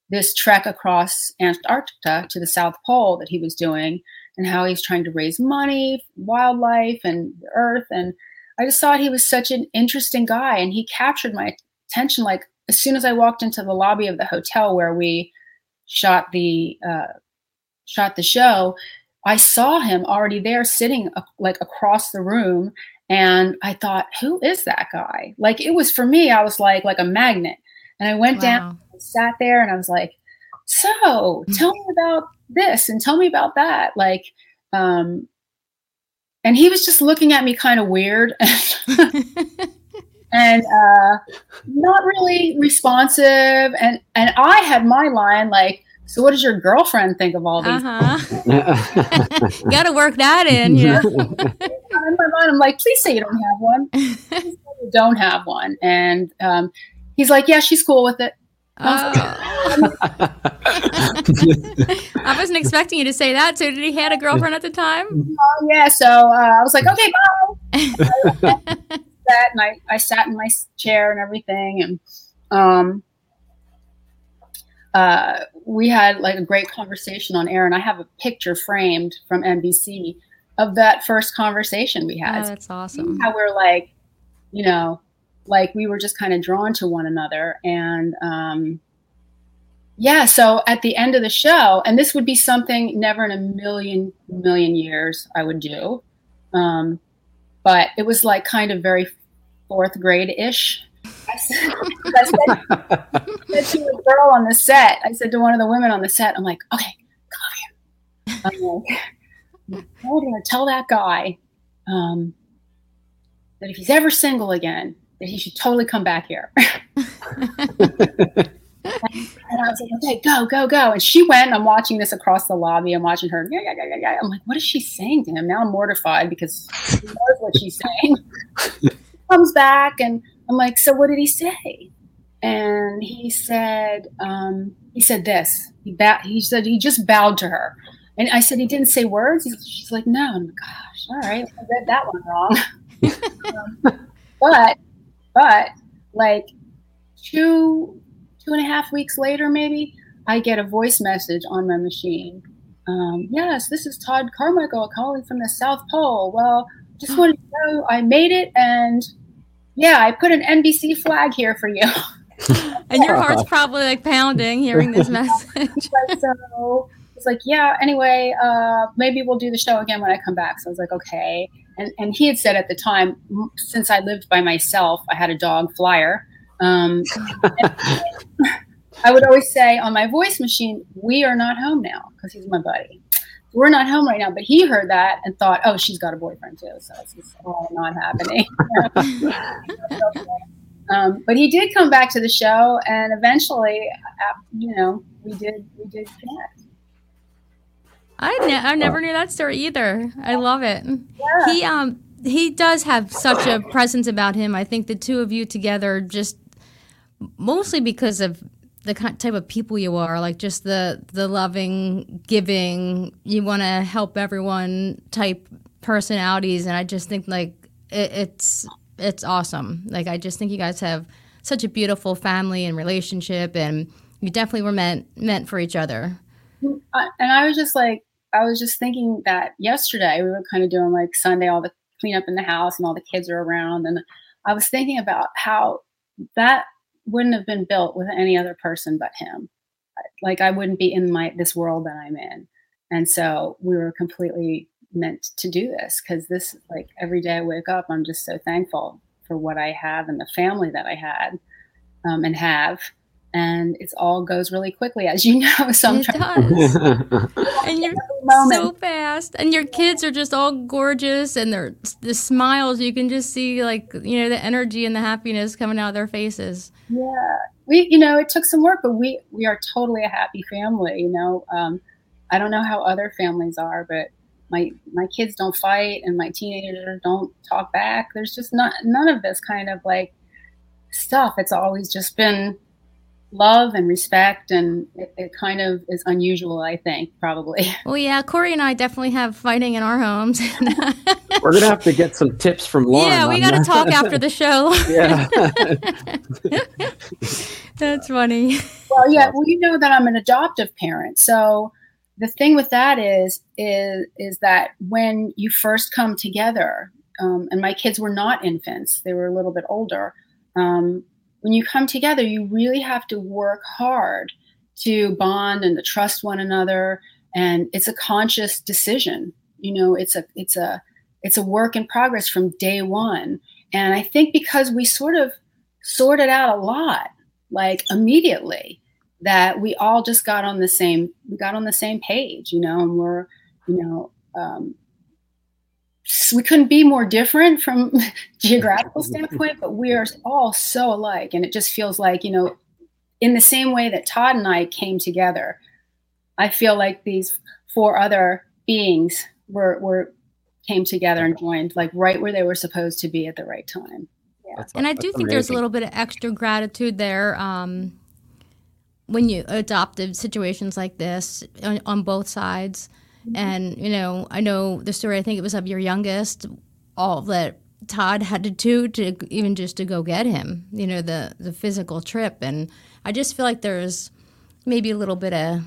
this trek across Antarctica to the South Pole that he was doing, and how he's trying to raise money, wildlife, and the Earth. And I just thought he was such an interesting guy, and he captured my attention. Like as soon as I walked into the lobby of the hotel where we shot the uh, shot the show, I saw him already there, sitting uh, like across the room, and I thought, who is that guy? Like it was for me, I was like like a magnet, and I went down, Wow. and sat there, and I was like, so tell me about this and tell me about that, like. Um, and he was just looking at me kind of weird and uh, not really responsive. And and I had my line like, "So what does your girlfriend think of all these?" Uh huh. Got to work that in. Yeah. in my mind, I'm like, "Please say you don't have one. Say you don't have one." And um, he's like, "Yeah, she's cool with it." Oh. I wasn't expecting you to say that. So, did he had a girlfriend at the time? Oh, yeah. So uh, I was like, "Okay, bye." That and I, I sat in my chair and everything and um uh we had like a great conversation on air and I have a picture framed from NBC of that first conversation we Oh, had. that's awesome. How we're like, you know, like we were just kind of drawn to one another and um yeah, so at the end of the show, and this would be something never in a million million years I would do. Um but it was like kind of very fourth grade ish. I said, I said, said to a girl on the set, I said to one of the women on the set, I'm like, okay, come here. I'm like, I'm going to tell that guy um, that if he's ever single again, that he should totally come back here. And I was like, okay, go, go, go. And she went, and I'm watching this across the lobby. I'm watching her. Yeah, yeah, yeah, yeah, yeah. I'm like, what is she saying to him? Now I'm mortified because she knows what she's saying. Comes back, and I'm like, so what did he say? And he said, um, he said this. He bow- He said he just bowed to her. And I said he didn't say words. She's like, no. I'm like, gosh, all right, I read that one wrong. um, but, but like two two and a half weeks later, maybe, I get a voice message on my machine. Um, yes, this is Todd Carmichael calling from the South Pole. Well, just wanted to know I made it, and yeah, I put an NBC flag here for you. And your heart's probably like pounding hearing this message. So it's like, yeah. Anyway, uh, maybe we'll do the show again when I come back. So I was like, okay. And and he had said at the time, since I lived by myself, I had a dog Flyer. Um, I would always say on my voice machine, "We are not home now," because he's my buddy. We're not home right now. But he heard that and thought, "Oh, she's got a boyfriend too." So it's just all not happening. um, but he did come back to the show, and eventually, uh, you know, we did we did connect. I ne- I never knew that story either. I love it. He um he does have such a presence about him. I think the two of you together just mostly because of the type of people you are, like just the the loving, giving, you want to help everyone type personalities, and I just think like it, it's it's awesome. Like I just think you guys have such a beautiful family and relationship, and you definitely were meant meant for each other. And I was just like, I was just thinking that yesterday we were kind of doing like Sunday, all the cleanup in the house and all the kids are around. And I was thinking about how that wouldn't have been built with any other person but him. Like I wouldn't be in my this world that I'm in. And so we were completely meant to do this because this like every day I wake up, I'm just so thankful for what I have and the family that I had um, and have. And it all goes really quickly, as you know. So I'm It does. and you're so fast and your kids are just all gorgeous and they're the smiles you can just see like you know the energy and the happiness coming out of their faces Yeah, we you know it took some work, but we we are totally a happy family. You know, um, I don't know how other families are, but my my kids don't fight, and my teenagers don't talk back. There's just not none of this kind of like stuff. It's always just been love and respect, and it, it kind of is unusual. I think probably. well yeah corey and i definitely have fighting in our homes We're gonna have to get some tips from Lauren. yeah we got to that. talk after the show Yeah. that's funny Well, yeah. Well, you know that I'm an adoptive parent, so the thing with that is is is that when you first come together, um, and my kids were not infants; they were a little bit older. Um, when you come together, you really have to work hard to bond and to trust one another, and it's a conscious decision. You know, it's a it's a it's a work in progress from day one. And I think because we sort of sorted out a lot, like immediately, that we all just got on the same we got on the same page, you know, and we're, you know, um, we couldn't be more different from geographical standpoint, but we are all so alike, and it just feels like, you know, in the same way that Todd and I came together, I feel like these four other beings were were came together and joined like right where they were supposed to be at the right time. That's- and I do that's think there's a little bit of extra gratitude there um, when you adopted situations like this on, on both sides. And you know, I know the story. I think it was of your youngest, all that Todd had to do to even just to go get him. You know, the the physical trip, and I just feel like there's maybe a little bit of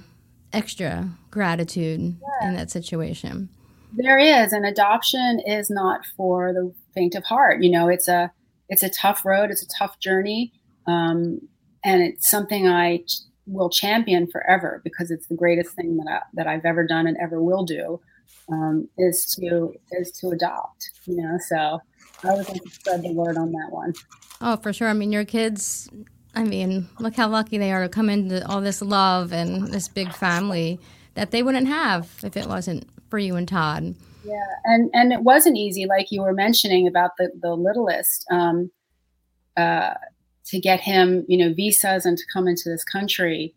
extra gratitude in that situation. There is, and adoption is not for the faint of heart. You know, it's a it's a tough road, it's a tough journey, um, and it's something I will champion forever because it's the greatest thing that I, that I've ever done and ever will do. Um, is to is to adopt. You know, so I would like to spread the word on that one. Oh, for sure. I mean, your kids, I mean, look how lucky they are to come into all this love and this big family that they wouldn't have if it wasn't for you and Todd. Yeah, and and it wasn't easy, like you were mentioning about the the littlest, um, uh, to get him, you know, visas and to come into this country,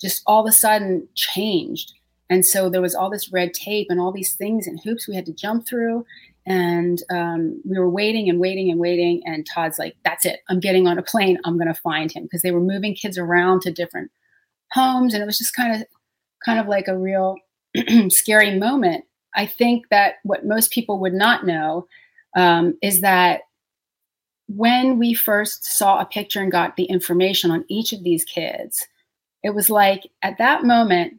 just all of a sudden changed, and so there was all this red tape and all these things and hoops we had to jump through, and um, we were waiting and waiting and waiting, and Todd's like, "That's it, I'm getting on a plane, I'm going to find him," because they were moving kids around to different homes, and it was just kind of kind of like a real scary moment. I think that what most people would not know um, is that when we first saw a picture and got the information on each of these kids, it was like at that moment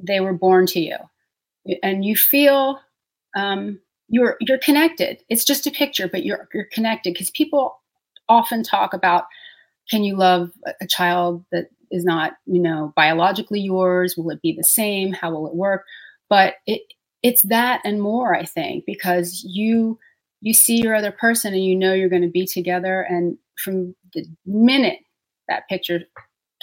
they were born to you, and you feel um, you're you're connected. It's just a picture, but you're you're connected because people often talk about can you love a- child that is not you know biologically yours? Will it be the same? How will it work? But it it's that and more i think because you you see your other person and you know you're going to be together and from the minute that picture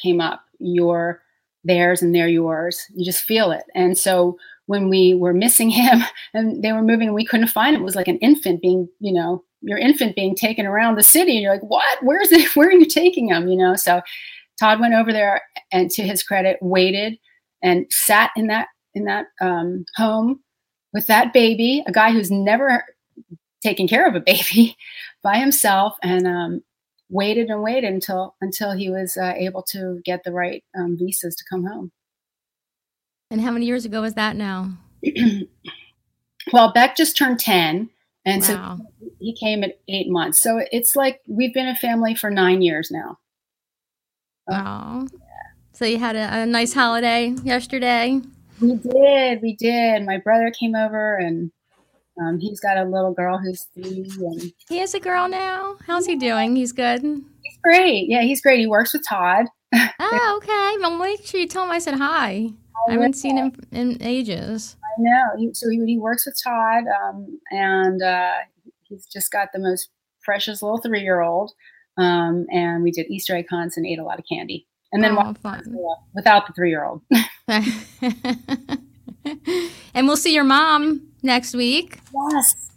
came up you're theirs and they're yours. You just feel it. And so when we were missing him and they were moving and we couldn't find him it was like an infant being you know your infant being taken around the city and you're like what? Where's it? Where are you taking him? You know? So todd went over there and to his credit waited and sat in that in that um, home with that baby, a guy who's never taken care of a baby by himself, and um, waited and waited until until he was uh, able to get the right um, visas to come home. And how many years ago was that now? well, Beck just turned ten, and Wow. so he came at eight months. So it's like we've been a family for nine years now. Oh. So you had a, a nice holiday yesterday. We did, we did. My brother came over, and um, he's got a little girl who's three, and He has a girl now. How's he doing? He's good. he's great. Yeah, he's great. He works with Todd. Oh, okay. Well, make sure you tell him I said hi. I haven't seen him in ages. I know. He, so he, he works with Todd, um, and uh, he's just got the most precious little three-year-old. Um, and we did Easter egg hunts and ate a lot of candy. And then Oh, fun. Without the three-year-old. and we'll see your mom next week, yes,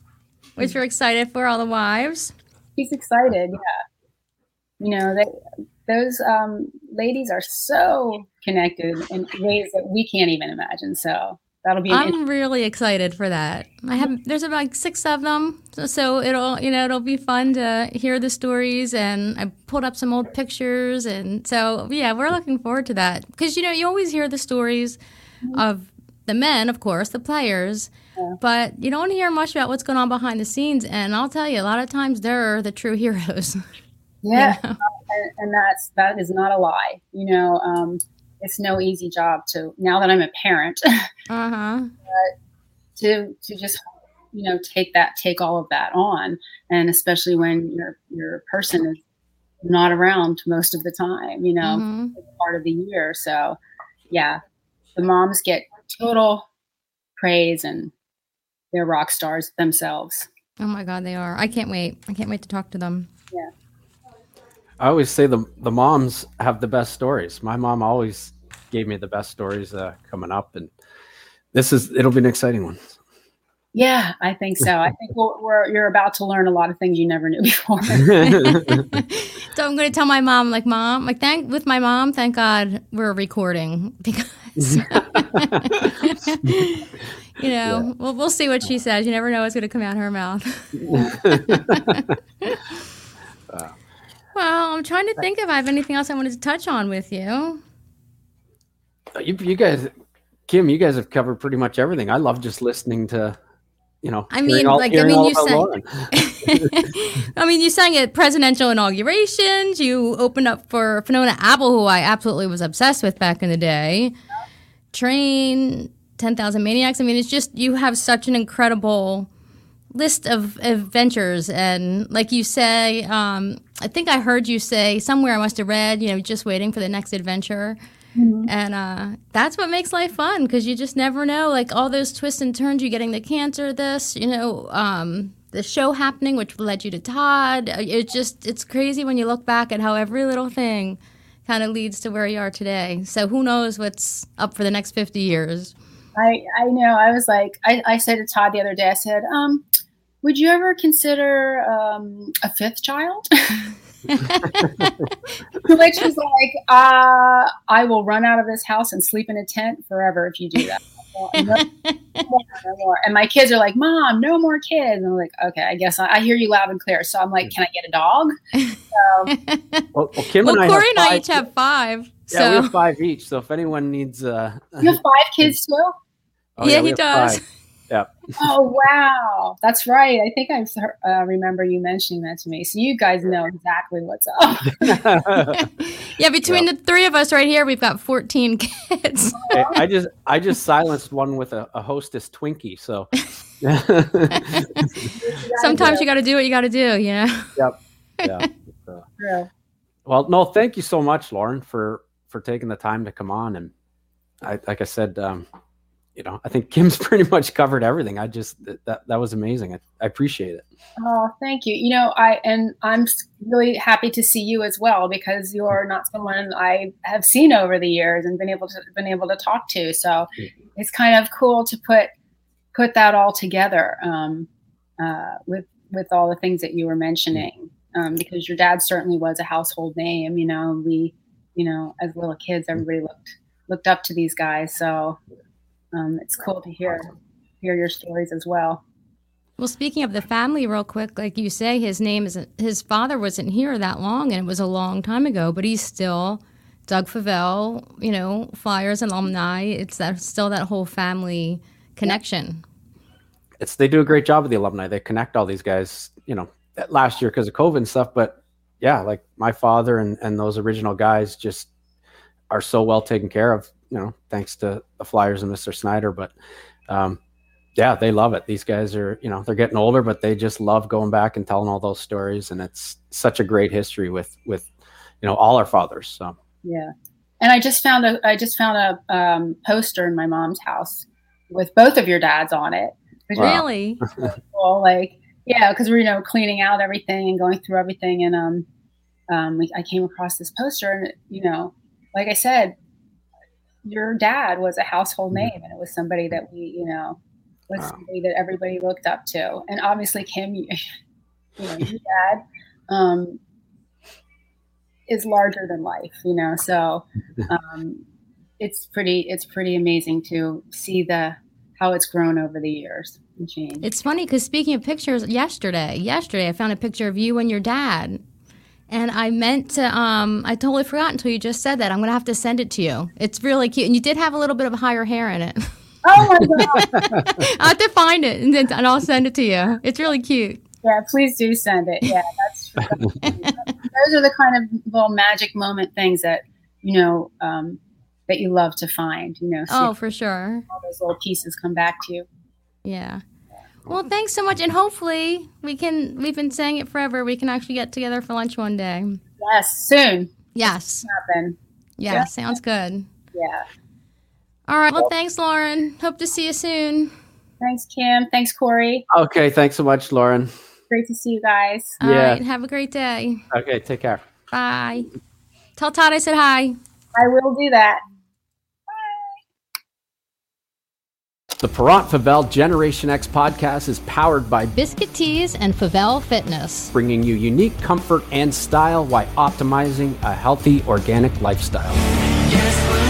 which we're excited for all the wives. he's excited. Yeah, you know they, those um, ladies are so connected in ways that we can't even imagine. So that'll be I'm really excited for that. I have there's about like six of them, so, so it'll you know it'll be fun to hear the stories. And I pulled up some old pictures, and so yeah, we're looking forward to that because you know you always hear the stories of the men, of course, the players, but you don't hear much about what's going on behind the scenes. And I'll tell you, a lot of times they're the true heroes. Yeah, and, and that's that is not a lie. You know, um, it's no easy job to now that I'm a parent uh huh. to to just you know take that take all of that on, and especially when your your person is not around most of the time. You know, Mhm. part of the year. So, yeah, the moms get total praise and they're rock stars themselves. Oh my God, they are. I can't wait. I can't wait to talk to them. Yeah. I always say the the moms have the best stories. My mom always gave me the best stories uh, coming up, and this is it'll be an exciting one. Yeah, I think so. I think we're, we're you're about to learn a lot of things you never knew before. So I'm going to tell my mom, like, mom, like, thank with my mom, thank God we're recording because, you know, we'll, we'll see what she says. You never know what's going to come out of her mouth. well, I'm trying to think if I have anything else I wanted to touch on with you. Uh, you, you guys, Kim, you guys have covered pretty much everything. I love just listening to, you know, I mean, all- like, I mean, you sang- I mean, you sang at presidential inaugurations. You opened up for Fiona Apple, who I absolutely was obsessed with back in the day. Train, 10,000 Maniacs. I mean, it's just, you have such an incredible list of adventures. And like you say, um, I think I heard you say somewhere I must have read, you know, just waiting for the next adventure. And uh, that's what makes life fun because you just never know. Like all those twists and turns, you getting the cancer, this, you know, um, the show happening, which led you to Todd. Uh, It just, it's crazy when you look back at how every little thing kind of leads to where you are today. So who knows what's up for the next 50 years? I I know. I was like, I, I said to Todd the other day. I said, um, would you ever consider um, a fifth child? Which was like, uh, I will run out of this house and sleep in a tent forever if you do that. No, no more, no more. And my kids are like, Mom, no more kids. And I'm like, okay, I guess I, I hear you loud and clear. So I'm like, can I get a dog? Well, well, Kim well, and I Corey have and I five- each have five. Yeah, so we have five each. So if anyone needs, uh, You have five kids too? Oh, Yeah, we he does. five. Yeah. Oh wow, that's right. I think I uh, remember you mentioning that to me. So you guys know exactly what's up. yeah, between the three of us right here, we've got 14 kids. I, I just I just silenced one with a, a hostess Twinkie. So Sometimes you got to do what you got to do, you know? yep. Yeah. True. Well, no, thank you so much, Lauren, for for taking the time to come on. And I, like I said, um, you know, I think Kim's pretty much covered everything. I just that that, was amazing. I, I appreciate it. Oh, thank you. You know, I and I'm really happy to see you as well because you're not someone I have seen over the years and been able to been able to talk to. So it's kind of cool to put put that all together um, uh, with with all the things that you were mentioning um, because your dad certainly was a household name. You know, we, you know, as little kids, everybody looked looked up to these guys. So um, it's cool to hear hear your stories as well. Well, speaking of the family, real quick, like you say, his name isn't his father wasn't here that long, and it was a long time ago. But he's still Doug Favell, you know, Flyers alumni. It's that still that whole family connection. it's they do a great job with the alumni. They connect all these guys, you know, last year because of COVID and stuff. But yeah, like my father and, and those original guys just are so well taken care of, you know, thanks to the Flyers and Mr. Snider. But um, yeah, they love it. These guys are, you know, they're getting older, but they just love going back and telling all those stories. And it's such a great history with, with, you know, all our fathers. So Yeah. And I just found a I just found a um, poster in my mom's house with both of your dads on it. Wow. Really? cool. Like, yeah, because we're you know cleaning out everything and going through everything, and um, um, we, I came across this poster, and it, you know, like I said, your dad was a household name, and it was somebody that we, you know, was Wow. somebody that everybody looked up to, and obviously Kim, you, you know, your dad, um, is larger than life, you know, so um, it's pretty, it's pretty amazing to see the how it's grown over the years and changed. It's funny because speaking of pictures, yesterday, yesterday I found a picture of you and your dad, and I meant to. Um, I totally forgot until you just said that. I'm gonna have to send it to you. It's really cute, and you did have a little bit of higher hair in it. Oh my god! I have to find it, and then and I'll send it to you. It's really cute. Yeah, please do send it. Yeah, that's true. Those are the kind of little magic moment things that you know um, that you love to find. You know, see Oh, for sure. all those little pieces come back to you. Yeah. Well, thanks so much, and hopefully we can. We've been saying it forever. We can actually get together for lunch one day. Yes, soon Yes. happen. Yeah. Yeah. Sounds good. Yeah. All right. Well, thanks, Lauren. Hope to see you soon. Thanks, Kim. Thanks, Corey. okay, thanks so much, Lauren. Great to see you guys. All Yeah. right. Have a great day. Okay, take care. Bye. Tell Todd I said hi. I will do that. The Parent Favell Generation X podcast is powered by Biscuit Teas and Favell Fitness. bringing you unique comfort and style while optimizing a healthy organic lifestyle. Yes,